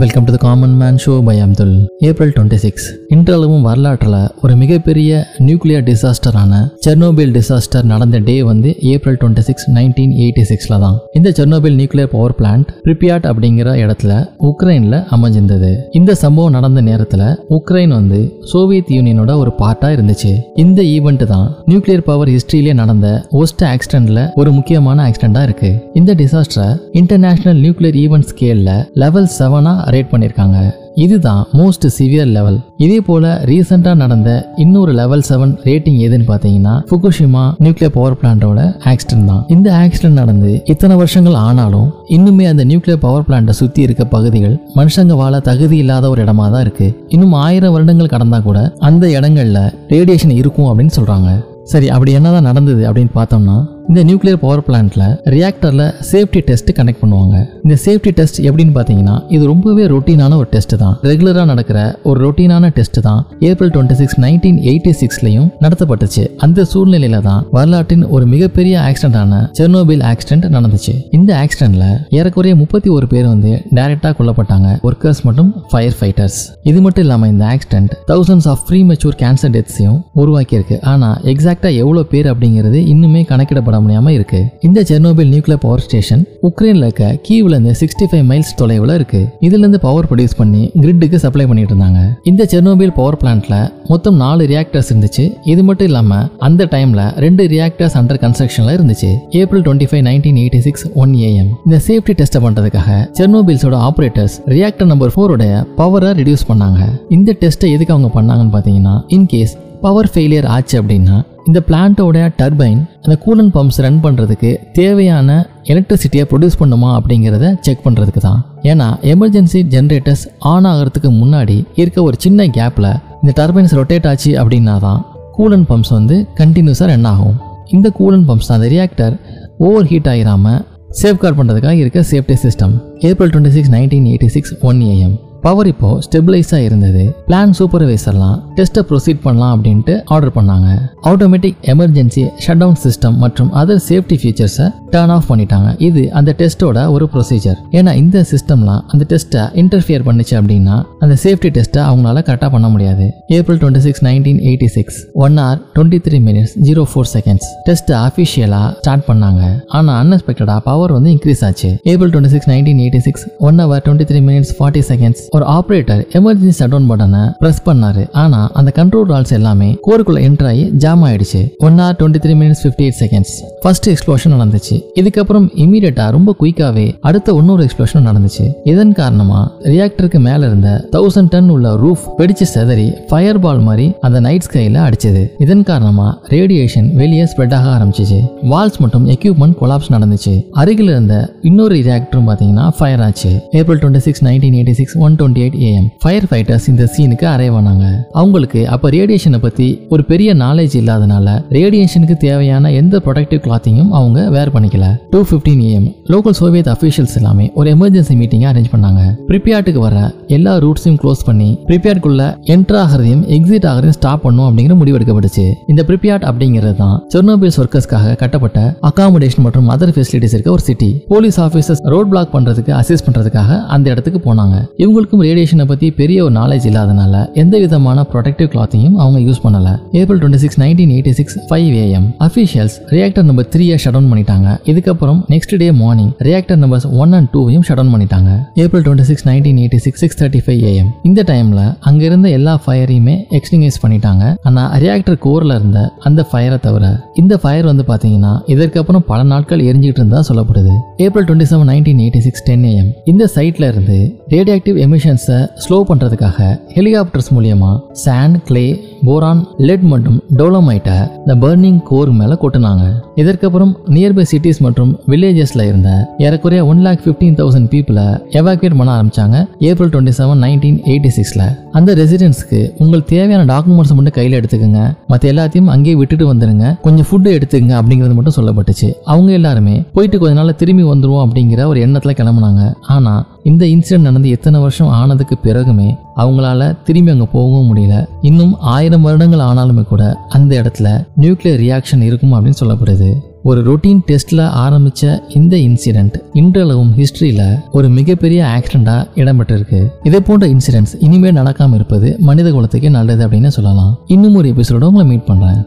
Welcome to the common man show by Abdul April twenty six இன்றளவும் வரலாற்றில் ஒரு மிகப்பெரிய நியூக்ளியர் டிசாஸ்டரான செர்னோபில் டிசாஸ்டர் நடந்த டே வந்து April twenty six nineteen eighty சிக்ஸில் தான். இந்த Chernobyl nuclear power plant Pripyat அப்படிங்கிற இடத்துல உக்ரைனில் அமைஞ்சிருந்தது. இந்த சம்பவம் நடந்த நேரத்தில் உக்ரைன் வந்து சோவியத் யூனியனோட ஒரு பார்ட்டாக இருந்துச்சு. இந்த ஈவெண்ட் தான் நியூக்ளியர் பவர் ஹிஸ்டரியிலே நடந்த ஒஸ்ட் ஆக்சிடென்ட்ல ஒரு முக்கியமான ஆக்சிடென்ட்டாக இருக்கு. இந்த டிசாஸ்டரை இன்டர்நேஷனல் நியூக்ளியர் ஈவெண்ட் ஸ்கேலில் லெவல் செவனா ரேட் பண்ணியிருக்காங்க இதுதான் மோஸ்ட் சிவியர் லெவல் இதே போல ரீசெண்டாக நடந்த இன்னொரு லெவல் செவன் ரேட்டிங் எதுன்னு பார்த்தீங்கன்னா புகுஷிமா நியூக்ளியர் பவர் பிளான்ட்டோட ஆக்சிடென்ட் தான். இந்த ஆக்சிடென்ட் நடந்து இத்தனை வருஷங்கள் ஆனாலும் இன்னுமே அந்த நியூக்ளியர் பவர் பிளான்ட்டை சுற்றி இருக்க பகுதிகள் மனுஷங்க வாழ தகுதி இல்லாத ஒரு இடமா தான் இருக்கு. இன்னும் ஆயிரம் வருடங்கள் கடந்தா கூட அந்த இடங்கள்ல ரேடியேஷன் இருக்கும் அப்படின்னு சொல்றாங்க. சரி அப்படி என்னதான் நடந்தது அப்படின்னு பார்த்தோம்னா இந்த நியூக்ளியர் பவர் பிளான்ட்ல ரியாக்டர்ல சேஃப்டி டெஸ்ட் கனெக்ட் பண்ணுவாங்க. இந்த சேஃப்டி டெஸ்ட் எப்படின்னு பார்த்தீங்கன்னா இது ரொம்பவே ரொட்டீனான ஒரு டெஸ்ட் தான். ரெகுலரா நடக்கிற ஒரு ரொட்டீனான டெஸ்ட் தான். April twenty six nineteen eighty சிக்ஸ்லயும் நடத்தப்பட்டுச்சு. அந்த சூழ்நிலையில தான் வரலாற்றின் ஒரு மிகப்பெரிய ஆக்சிடென்டான செர்னோபில் ஆக்சிடென்ட் நடந்துச்சு. இந்த ஆக்சிடென்ட்ல ஏறக்குறைய முப்பத்தி ஒரு பேர் வந்து டைரக்டா கொல்லப்பட்டாங்க. ஒர்க்கர்ஸ் மற்றும் ஃபயர் ஃபைட்டர்ஸ் இது மட்டும் இல்லாம இந்த accident thousands of premature cancer டெத்ஸையும் உருவாக்கியிருக்கு. ஆனா எக்ஸாக்டா எவ்வளவு பேர் அப்படிங்கிறது இன்னுமே கணக்கிடப்பட முடியாம இருக்கு. இந்த செர்னோபில் நியூக்ளியர் பவர் ஸ்டேஷன் உக்ரைன்ல இருக்க கீவ்ல இருந்து சிக்ஸ்டி ஃபைவ் மைல்ஸ் தொலைவில் இருக்கு. இதுல இருந்து பவர் ப்ரொடியூஸ் பண்ணி கிரிட்டுக்கு சப்ளை பண்ணிட்டு இருந்தாங்க. இந்த செர்னோபில் பவர் பிளான்ட்ல மொத்தம் நாலு ரியாக்டர்ஸ் இருந்துச்சு. இது மட்டும் இல்லாம அந்த டைம்ல ரெண்டு ரியாக்டர்ஸ் அண்டர் கன்ஸ்ட்ரக்ஷன்ல இருந்துச்சு. April twenty five nineteen eighty six one AM இந்த சேஃப்டி டெஸ்ட் பண்றதுக்காக செர்னோபில்ஸோட ஆபரேட்டர்ஸ் ரியாக்டர் நம்பர் ஃபோரோட பவரை ரிடியூஸ் பண்ணாங்க. இந்த டெஸ்ட்டை எதுக்கு அவங்க பண்ணாங்கன்னு பார்த்தீங்கன்னா இன்கேஸ் பவர் ஃபெயிலியர் ஆச்சு அப்படின்னா இந்த பிளான்ட்டோடைய டர்பைன் அந்த கூலன் பம்ப்ஸ் ரன் பண்ணுறதுக்கு தேவையான எலக்ட்ரிசிட்டியை ப்ரொடியூஸ் பண்ணுமா அப்படிங்கிறத செக் பண்ணுறதுக்கு தான். ஏன்னா எமர்ஜென்சி ஜென்ரேட்டர்ஸ் ஆன் ஆகிறதுக்கு முன்னாடி இருக்க ஒரு சின்ன கேப்பில் இந்த டர்பைன்ஸ் ரொட்டேட் ஆச்சு அப்படின்னா தான் கூலன் பம்ப்ஸ் வந்து கண்டினியூஸாக ரன் ஆகும். இந்த கூலன் பம்ப்ஸ் தான் அந்த ரியாக்டர் ஓவர் ஹீட் ஆகிராமல் சேஃப்கார்ட் பண்ணுறதுக்காக இருக்க safety system April twenty six nineteen eighty six one AM power இப்போ ஸ்டெபிளைஸாக இருந்தது. பிளான் சூப்பர்வைசர்லாம் டெஸ்ட்டை ப்ரொசீட் பண்ணலாம் அப்படின்ட்டு ஆர்டர் பண்ணாங்க. Automatic emergency shut down system மற்றும் அதர் சேஃப்டி ஃபீச்சர்ஸை டர்ன் ஆஃப் பண்ணிட்டாங்க. இது அந்த டெஸ்ட்டோட ஒரு ப்ரொசீஜர் ஏன்னா இந்த சிஸ்டம்லாம் அந்த டெஸ்ட்டை இன்டர்ஃபியர் பண்ணுச்சு அப்படின்னா அந்த சேஃப்டி டெஸ்ட்டை அவங்களால கரெக்டாக பண்ண முடியாது. April twenty six nineteen eighty six one hour twenty three minutes zero four seconds டெஸ்ட்டை அஃபிஷியலாக ஸ்டார்ட் பண்ணாங்க ஆனால் அன்எக்ஸ்பெக்டடாக பவர் வந்து இன்க்ரீஸ் ஆச்சு. April twenty six nineteen eighty six one hour twenty three minutes forty seconds ஒரு ஆப்ரேட்டர் எமர்ஜென்சி ஷட்டவுன் பட்டனை press பண்ணாரு. ஆனா அந்த கண்ட்ரோல் ரால்ஸ் எல்லாமே கோருக்குள்ள என்டர் ஆகி ஜாம் ஆயிடுச்சு. One hour twenty three minutes fifty eight seconds first explosion நடந்துச்சு. இதுக்கப்புறம் இமீடியட்டா ரொம்ப குயிக்காவே அடுத்த இன்னொரு எக்ஸ்ப்ளோஷன் நடந்துச்சு. இதன் காரணமா ரியாக்டருக்கு மேல இருந்த தௌசண்ட் டன் உள்ள ரூஃப் வெடிச்சு செதறி ஃபயர் பால் மாதிரி அந்த நைட் ஸ்கைல அடிச்சது. இதன் காரணமா ரேடியேஷன் வெளியே ஸ்ப்ரெட் ஆக ஆரம்பிச்சிச்சு. வால்ஸ் மற்றும் எக்யூப்மெண்ட் கொலாப்ஸ் நடந்துச்சு. அருகில் இருந்த இன்னொரு ரியாக்டரும் பாத்தீங்கன்னா ஃபயர் ஆச்சு. April twenty six nineteen eighty six one twenty eight AM fire fighters இந்த சீனுக்கு அரைவ் ஆனாங்க. அவங்களுக்கு அப்ப ரேடியேஷனை பத்தி ஒரு பெரிய நாலேஜ் இல்லாதனால ரேடியேஷனுக்கு தேவையான எந்த ப்ரொடக்டிவ் கிளாத்தையும் அவங்க வேர் பண்ணிக்கல. Two fifteen AM local Soviet officials எல்லாமே ஒரு எமர்ஜென்சி மீட்டிங்கை அரேஞ்ச் பண்ணாங்க. பிரிப்பியாட்டுக்கு வர எல்லா ரூட்ஸையும் க்ளோஸ் பண்ணி பிரிப்பியாட்குள்ள என்டர் ஆகிறதையும் எக்ஸிட் ஆகிறதையும் ஸ்டாப் பண்ணும் அப்படிங்கிற முடிவெடுக்கப்பட்டுச்சு இந்த பிரிப்பியாட் அப்படிங்கிறது தான் செர்னோபில்ஸ் ஒர்க்கர்ஸ்க்காக கட்டப்பட்ட அகாமடேஷன் மற்றும் அதர் ஃபெசிலிட்டிஸ் இருக்க ஒரு city police officers road block பண்றதுக்கு அசிஸ்ட் பண்றதுக்காக அந்த இடத்துக்கு போனாங்க. இவங்களுக்கு இவங்களுக்கும் ரேடியேஷனை பற்றி பெரிய ஒரு நாலேஜ் இல்லாதனால எந்த விதமான ப்ரொடெக்டிவ் கிளாத்தையும் அவங்க யூஸ் பண்ணல. April twenty six nineteen eighty six five AM officials reactor number த்ரீயை ஷட் டவுன் பண்ணிட்டாங்க. இதுக்கப்புறம் next day morning reactor numbers one and டூவையும் shut down பண்ணிட்டாங்க. April twenty six nineteen eighty six six thirty five AM இந்த டைமில் அங்கே இருந்த எல்லா ஃபயரையுமே எக்ஸ்டிங்கைஸ் பண்ணிட்டாங்க. ஆனால் ரியாக்டர் கோரில் இருந்த அந்த ஃபயரை தவிர இந்த ஃபயர் வந்து பார்த்தீங்கன்னா இதற்கப்புறம் பல நாட்கள் எரிஞ்சிட்டு இருந்தா சொல்லப்படுது. April twenty seven nineteen eighty six ten AM இந்த சைட்ல இருந்து ரேடியாக்டிவ் எமிஷன்ஸை ஸ்லோ பண்ணுறதுக்காக ஹெலிகாப்டர்ஸ் மூலியமாக சாண்ட் கிளே போரான் லெட் மற்றும் டோலமைட்டை இந்த பர்னிங் கோர் மேல கொட்டினாங்க. இதற்கப்புறம் நியர்பை சிட்டிஸ் மற்றும் வில்லேஜஸ்ல இருந்த ஏறக்குறைய ஒன் லேக் ஃபிஃப்டீன் தௌசண்ட் பீப்புளை எவாக்குவேட் பண்ண ஆரம்பிச்சாங்க April twenty seven nineteen eighty சிக்ஸ்ல அந்த ரெசிடென்ட்ஸ்க்கு உங்களுக்கு தேவையான டாக்குமெண்ட்ஸ் மட்டும் கையில் எடுத்துக்கோங்க. மற்ற எல்லாத்தையும் அங்கேயே விட்டுட்டு வந்துருங்க. கொஞ்சம் ஃபுட்டு எடுத்துக்கங்க அப்படிங்கிறது மட்டும் சொல்லப்பட்டுச்சு. அவங்க எல்லாருமே போயிட்டு கொஞ்ச நாள் திரும்பி வந்துருவோம் அப்படிங்கிற ஒரு எண்ணத்துல கிளம்புனாங்க. ஆனா இந்த இன்சிடென்ட் நடந்து எத்தனை வருஷம் ஆனதுக்கு பிறகுமே அவங்களால திரும்பி அங்கே போகவும் முடியல. இன்னும் ஆயிரம் வருடங்கள் ஆனாலுமே கூட அந்த இடத்துல நியூக்ளியர் ரியாக்ஷன் இருக்கும் அப்படின்னு சொல்லப்படுது. ஒரு ரொட்டீன் டெஸ்ட்ல ஆரம்பிச்ச இந்த இன்சிடென்ட் இன்றளவும் ஹிஸ்டரியில ஒரு மிகப்பெரிய ஆக்சிடென்டா இடம்பெற்றிருக்கு. இதே போன்ற இன்சிடென்ட்ஸ் இனிமேல் நடக்காம இருப்பது மனித குலத்துக்கு நல்லது அப்படின்னு சொல்லலாம். இன்னும் ஒரு எபிசோட உங்களை மீட் பண்றேன்.